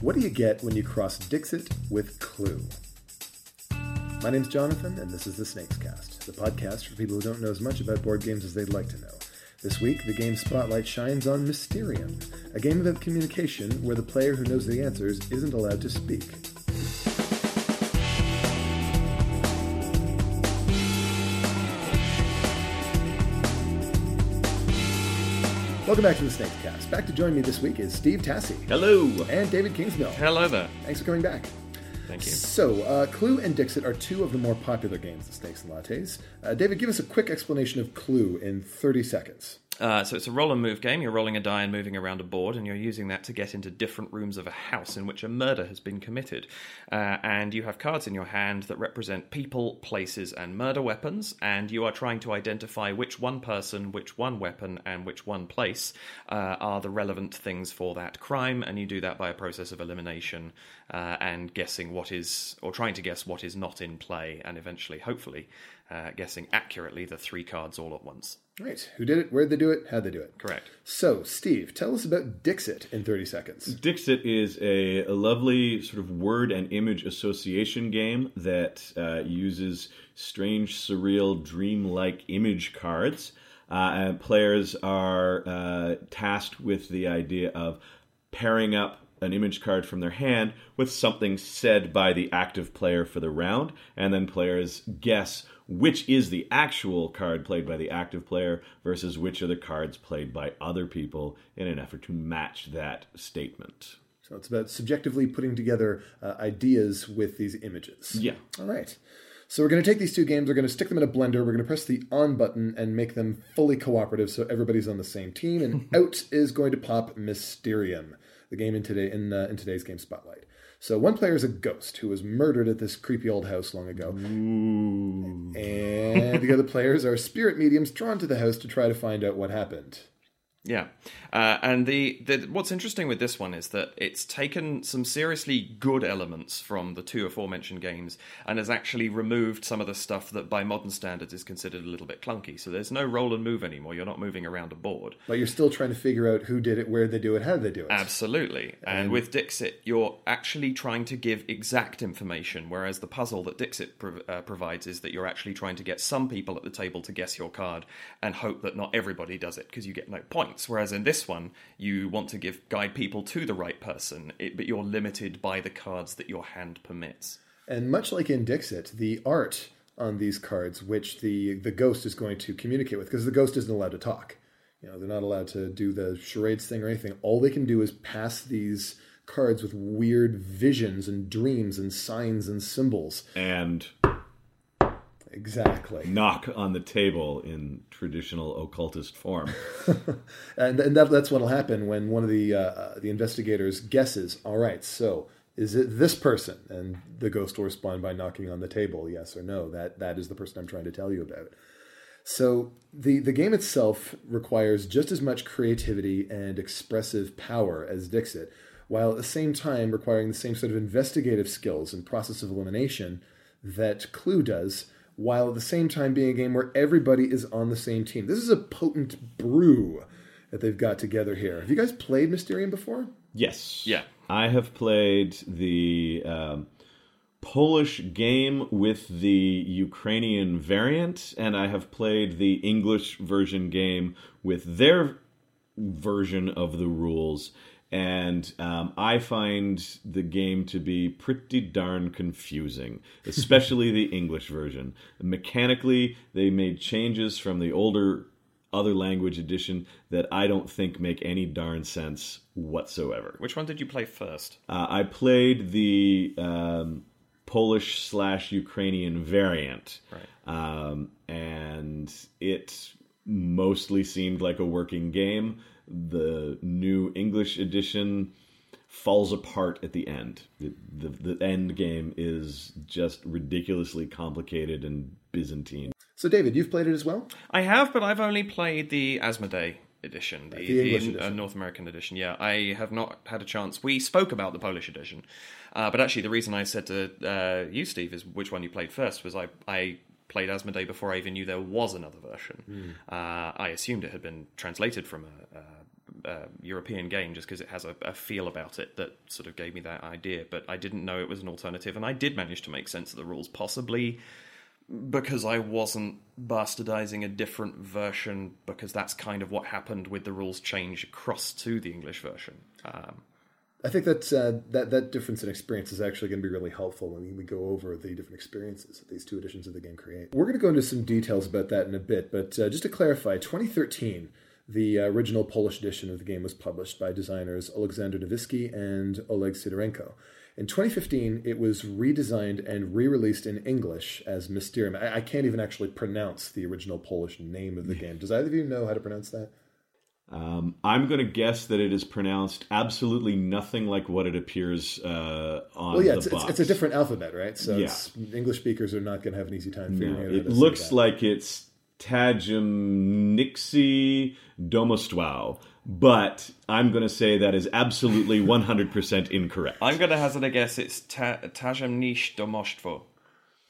What do you get when you cross Dixit with Clue? My name's Jonathan, and this is the Snakes Cast, the podcast for people who don't know as much about board games as they'd like to know. This week, the game spotlight shines on Mysterium, a game about communication where the player who knows the answers isn't allowed to speak. Welcome back to the Snakes Cast. Back to join me this week is Steve Tassi Hello. and David Kingsmill. Hello there. Thanks for coming back. Thank you. So, uh, Clue and Dixit are two of the more popular games of Snakes and Lattes. Uh, David, give us a quick explanation of Clue in 30 seconds. Uh, so it's a roll and move game. You're rolling a die and moving around a board, and you're using that to get into different rooms of a house in which a murder has been committed. Uh, and you have cards in your hand that represent people, places, and murder weapons. And you are trying to identify which one person, which one weapon, and which one place uh, are the relevant things for that crime. And you do that by a process of elimination uh, and guessing what is, or trying to guess what is not in play, and eventually, hopefully, uh, guessing accurately the three cards all at once. Right. Who did it? Where'd they do it? How'd they do it? Correct. So, Steve, tell us about Dixit in 30 seconds. Dixit is a, a lovely sort of word and image association game that uh, uses strange, surreal, dream-like image cards. Uh, and players are uh, tasked with the idea of pairing up an image card from their hand with something said by the active player for the round, and then players guess which is the actual card played by the active player versus which are the cards played by other people in an effort to match that statement. So, it's about subjectively putting together uh, ideas with these images. Yeah. All right. So, we're going to take these two games, we're going to stick them in a blender, we're going to press the on button and make them fully cooperative so everybody's on the same team, and out is going to pop Mysterium, the game in, today, in, uh, in today's game spotlight. So, one player is a ghost who was murdered at this creepy old house long ago. Ooh. And the other players are spirit mediums drawn to the house to try to find out what happened. Yeah, uh, and the, the what's interesting with this one is that it's taken some seriously good elements from the two aforementioned games and has actually removed some of the stuff that, by modern standards, is considered a little bit clunky. So there's no roll and move anymore. You're not moving around a board. But you're still trying to figure out who did it, where they do it, how did they do it. Absolutely. And with Dixit, you're actually trying to give exact information, whereas the puzzle that Dixit prov- uh, provides is that you're actually trying to get some people at the table to guess your card and hope that not everybody does it because you get no points. Whereas in this one, you want to give guide people to the right person, it, but you're limited by the cards that your hand permits. And much like in Dixit, the art on these cards, which the the ghost is going to communicate with, because the ghost isn't allowed to talk. You know, they're not allowed to do the charades thing or anything. All they can do is pass these cards with weird visions and dreams and signs and symbols. And Exactly. knock on the table in traditional occultist form. and and that, that's what'll happen when one of the uh, the investigators guesses. All right, so is it this person? And the ghost will respond by knocking on the table, yes or no. That that is the person I'm trying to tell you about. So the the game itself requires just as much creativity and expressive power as Dixit, while at the same time requiring the same sort of investigative skills and process of elimination that Clue does, while at the same time being a game where everybody is on the same team. This is a potent brew that they've got together here. Have you guys played Mysterium before? Yes. Yeah. I have played the um, Polish game with the Ukrainian variant, and I have played the English version game with their version of the rules. And um, I find the game to be pretty darn confusing, especially the English version. Mechanically, they made changes from the older other language edition that I don't think make any darn sense whatsoever. Which one did you play first? Uh, I played the um, Polish slash Ukrainian variant, Right. um, and it mostly seemed like a working game. The new English edition falls apart at the end. The, the, the end game is just ridiculously complicated and Byzantine. So, David, you've played it as well? I have, but I've only played the Asmodee edition, the, the English uh, edition. North American edition. Yeah, I have not had a chance. We spoke about the Polish edition, uh, but actually, the reason I said to uh, you, Steve, is which one you played first was I I played Asmodee before I even knew there was another version. Hmm. Uh, I assumed it had been translated from a, a uh, European game just because it has a, a, feel about it that sort of gave me that idea. But I didn't know it was an alternative, and I did manage to make sense of the rules, possibly because I wasn't bastardizing a different version, because that's kind of what happened with the rules change across to the English version. Um, I think that uh, that that difference in experience is actually going to be really helpful when we go over the different experiences that these two editions of the game create. We're going to go into some details about that in a bit, but uh, just to clarify, 2013, the original Polish edition of the game was published by designers Alexander Nevskiy and Oleg Sidorenko. In 2015, it was redesigned and re-released in English as Mysterium. I, I can't even actually pronounce the original Polish name of the game. Does either of you know how to pronounce that? Um, I'm going to guess that it is pronounced absolutely nothing like what it appears uh, on well, yeah, the it's, box. It's, it's, a different alphabet, right? So yeah. English speakers are not going to have an easy time figuring no, out. It looks like it's Tajemnixi Domostwau, but I'm going to say that is absolutely 100% incorrect. I'm going to hazard a guess it's ta- Tajemnish Domostvo.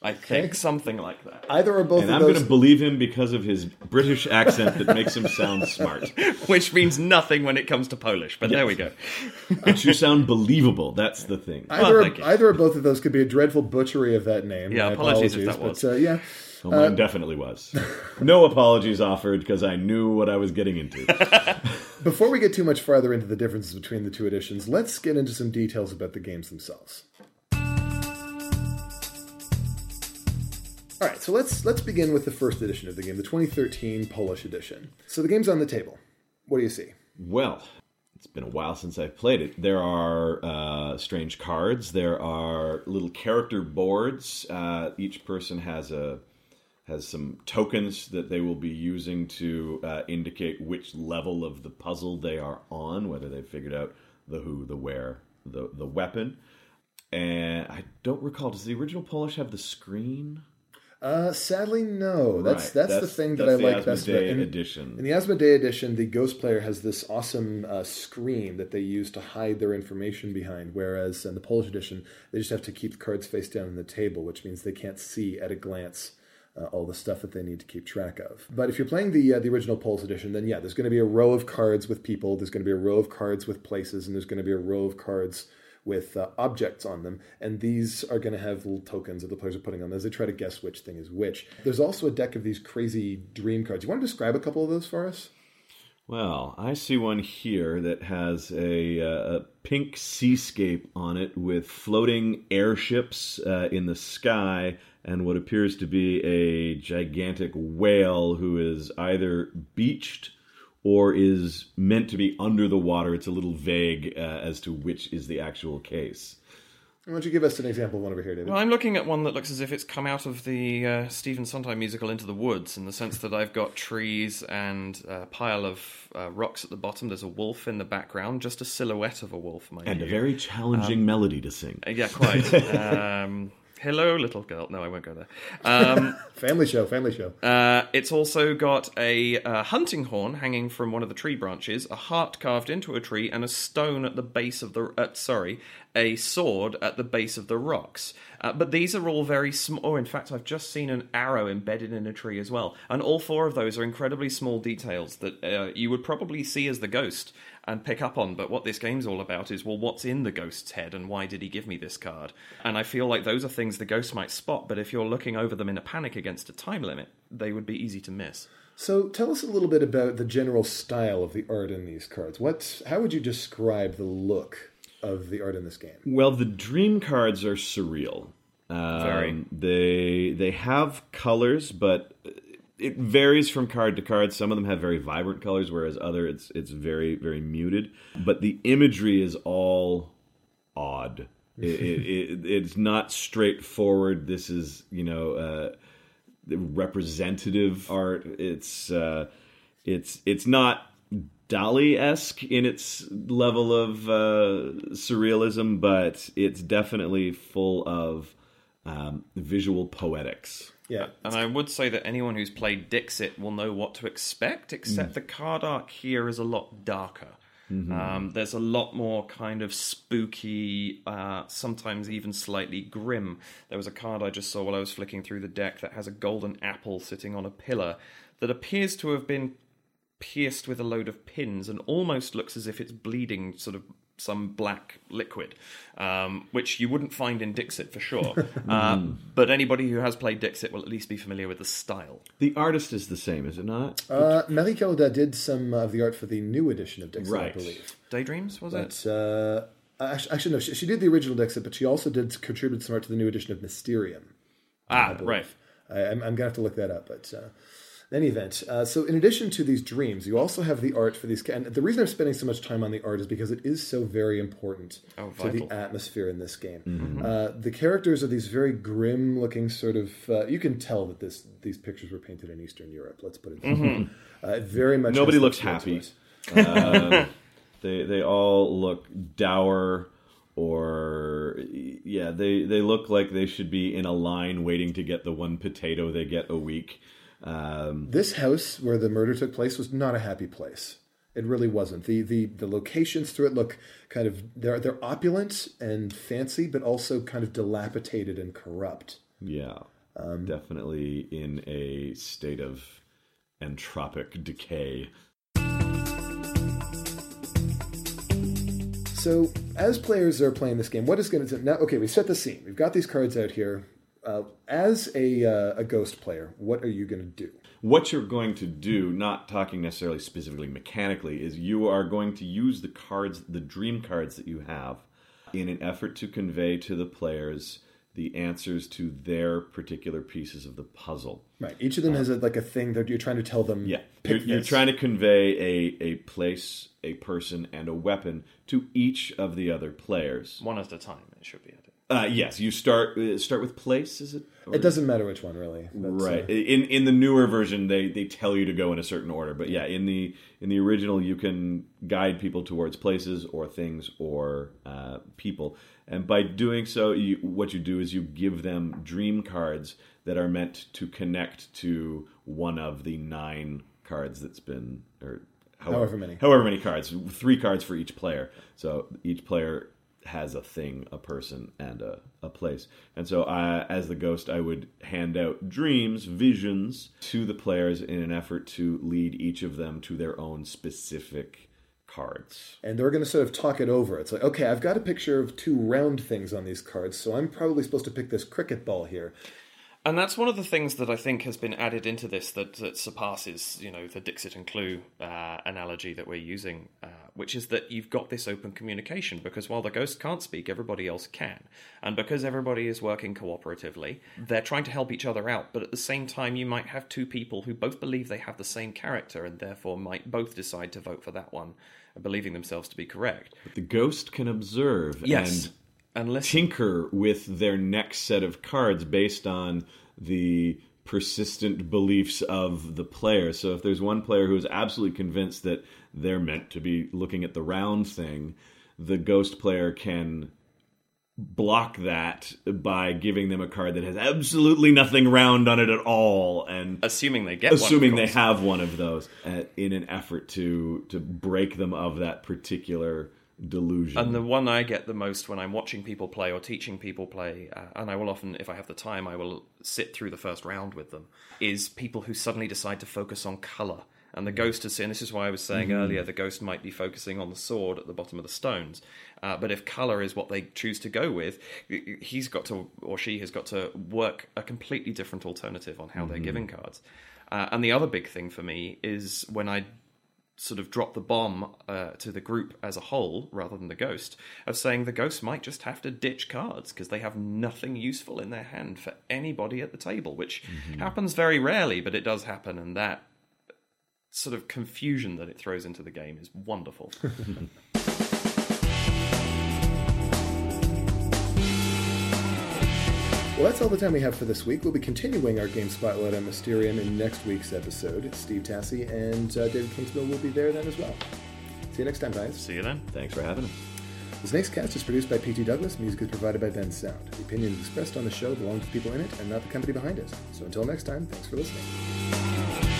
I think okay. something like that. Either or both. And I'm those... going to believe him because of his British accent that makes him sound smart, which means nothing when it comes to Polish. But yes. there we go. but you sound believable. That's the thing. Either, well, either or both of those could be a dreadful butchery of that name. Yeah, apologies, apologies, if that was. But, uh, yeah. Well, mine uh, definitely was. No apologies offered because I knew what I was getting into. Before we get too much farther into the differences between the two editions, let's get into some details about the games themselves. All right, so let's let's begin with the first edition of the game, the 2013 Polish edition. So the game's on the table. What do you see? Well, it's been a while since I've played it. There are uh, strange cards. There are little character boards. Uh, each person has a has some tokens that they will be using to uh, indicate which level of the puzzle they are on, whether they've figured out the who, the where, the the weapon. And I don't recall. Does the original Polish have the screen? Uh, sadly, no. That's, right. that's, that's the thing that I like best about in, edition. In the Asmodee edition, the Ghost player has this awesome uh, screen that they use to hide their information behind, whereas in the Polish edition, they just have to keep the cards face down on the table, which means they can't see at a glance uh, all the stuff that they need to keep track of. But if you're playing the uh, the original Polish edition, then yeah, there's going to be a row of cards with people, there's going to be a row of cards with places, and there's going to be a row of cards with uh, objects on them, and these are going to have little tokens that the players are putting on them as they try to guess which thing is which. There's also a deck of these crazy dream cards. You want to describe a couple of those for us? Well, I see one here that has a, uh, a pink seascape on it with floating airships uh, in the sky and what appears to be a gigantic whale who is either beached or is meant to be under the water. It's a little vague uh, as to which is the actual case. Why don't you give us an example of one over here, David? Well, I'm looking at one that looks as if it's come out of the uh, Stephen Sondheim musical Into the Woods, in the sense that I've got trees and a pile of uh, rocks at the bottom. There's a wolf in the background, just a silhouette of a wolf, mind and you. a very challenging um, melody to sing. Yeah, quite. um, Hello, little girl. No, I won't go there. Um, family show, family show. Uh, it's also got a uh, hunting horn hanging from one of the tree branches, a heart carved into a tree, and a stone at the base of the. Uh, sorry, a sword at the base of the rocks. Uh, but these are all very small. Oh, in fact, I've just seen an arrow embedded in a tree as well. And all four of those are incredibly small details that uh, you would probably see as the ghost and pick up on. But what this game's all about is, well, what's in the ghost's head and why did he give me this card? And I feel like those are things the ghost might spot, but if you're looking over them in a panic against a time limit, they would be easy to miss. So tell us a little bit about the general style of the art in these cards. What, how would you describe the look of the art in this game? Well, the dream cards are surreal. Um, Very. They they have colors, but it varies from card to card. Some of them have very vibrant colors, whereas other it's it's very very muted. But the imagery is all odd. it, it, it, it's not straightforward. This is you know uh, representative art. It's uh, it's it's not Dali esque in its level of uh, surrealism, but it's definitely full of um, visual poetics. Yeah. And I would say that anyone who's played Dixit will know what to expect, except mm. the card arc here is a lot darker. Mm-hmm. Um, there's a lot more kind of spooky, uh, sometimes even slightly grim. There was a card I just saw while I was flicking through the deck that has a golden apple sitting on a pillar that appears to have been pierced with a load of pins and almost looks as if it's bleeding sort of some black liquid, um, which you wouldn't find in Dixit for sure. uh, but anybody who has played Dixit will at least be familiar with the style. The artist is the same, is it not? Uh, Marie Kelda did some of the art for the new edition of Dixit, I believe. Daydreams, was it? But uh, actually, actually, no, she, she did the original Dixit, but she also did contribute some art to the new edition of Mysterium. Ah, right. I, I'm, I'm gonna have to look that up, but uh, in any event, uh, so in addition to these dreams, you also have the art for these. And the reason I'm spending so much time on the art is because it is so very important Oh, to the atmosphere in this game. Uh, the characters are these very grim-looking sort of. Uh, you can tell that this these pictures were painted in Eastern Europe. Let's put it. That way. Uh, it very much. Nobody looks that feel to happy. it. Um, they they all look dour or yeah they they look like they should be in a line waiting to get the one potato they get a week um, This house where the murder took place was not a happy place. It really wasn't. The the the locations through it look kind of they're they're opulent and fancy, but also kind of dilapidated and corrupt. yeah definitely in a state of entropic decay So as players are playing this game, what is going to now? Okay, we set the scene. We've got these cards out here. Uh, as a uh, a ghost player, what are you going to do? what you're going to do, not talking necessarily specifically mechanically, is you are going to use the cards, the dream cards that you have, in an effort to convey to the players the answers to their particular pieces of the puzzle. Right. Each of them has a, like a thing that you're trying to tell them. Yeah, pick you're, you're trying to convey a, a place, a person, and a weapon to each of the other players. One at a time, it should be added. Uh, yes, you start uh, start with place. Is it? Or- It doesn't matter which one, really. But, uh, right in in the newer version they they tell you to go in a certain order but yeah in the in the original you can guide people towards places or things or uh, people and by doing so you, what you do is you give them dream cards that are meant to connect to one of the nine cards that's been or However many. however many cards three cards for each player so each player has a thing a person and a, a place and so I, as the ghost i would hand out dreams visions to the players in an effort to lead each of them to their own specific cards and they're going to sort of talk it over. It's like, okay, I've got a picture of two round things on these cards, so I'm probably supposed to pick this cricket ball here. And that's one of the things that I think has been added into this that, that surpasses, you know, the Dixit and Clue uh, analogy that we're using, uh, which is that you've got this open communication because while the ghost can't speak, everybody else can. And because everybody is working cooperatively, they're trying to help each other out. But at the same time, you might have two people who both believe they have the same character and therefore might both decide to vote for that one, believing themselves to be correct. But the ghost can observe Yes. and And listen. tinker with their next set of cards based on the persistent beliefs of the player. So if there's one player who is absolutely convinced that they're meant to be looking at the round thing, the ghost player can block that by giving them a card that has absolutely nothing round on it at all and Assuming they get one, assuming they have one of those uh, in an effort to to break them of that particular delusion And the one I get the most when I'm watching people play or teaching people play, uh, and I will often, if I have the time, I will sit through the first round with them, is people who suddenly decide to focus on colour. And the ghost is, and this is why I was saying earlier, the ghost might be focusing on the sword at the bottom of the stones. Uh, but if colour is what they choose to go with, he's got to, or she has got to work a completely different alternative on how they're giving cards. Uh, and the other big thing for me is when I sort of drop the bomb uh, to the group as a whole rather than the ghost of saying the ghost might just have to ditch cards because they have nothing useful in their hand for anybody at the table which happens very rarely but it does happen and that sort of confusion that it throws into the game is wonderful Well, that's all the time we have for this week. We'll be continuing our game spotlight on Mysterium in next week's episode. Steve Tassie and uh, David Kingsmill will be there then as well. See you next time, guys. see you then thanks for having us This Snakes Cast is produced by P.T. Douglas. Music is provided by Bensound. The opinions expressed on the show belong to the people in it and not the company behind it. So until next time, thanks for listening.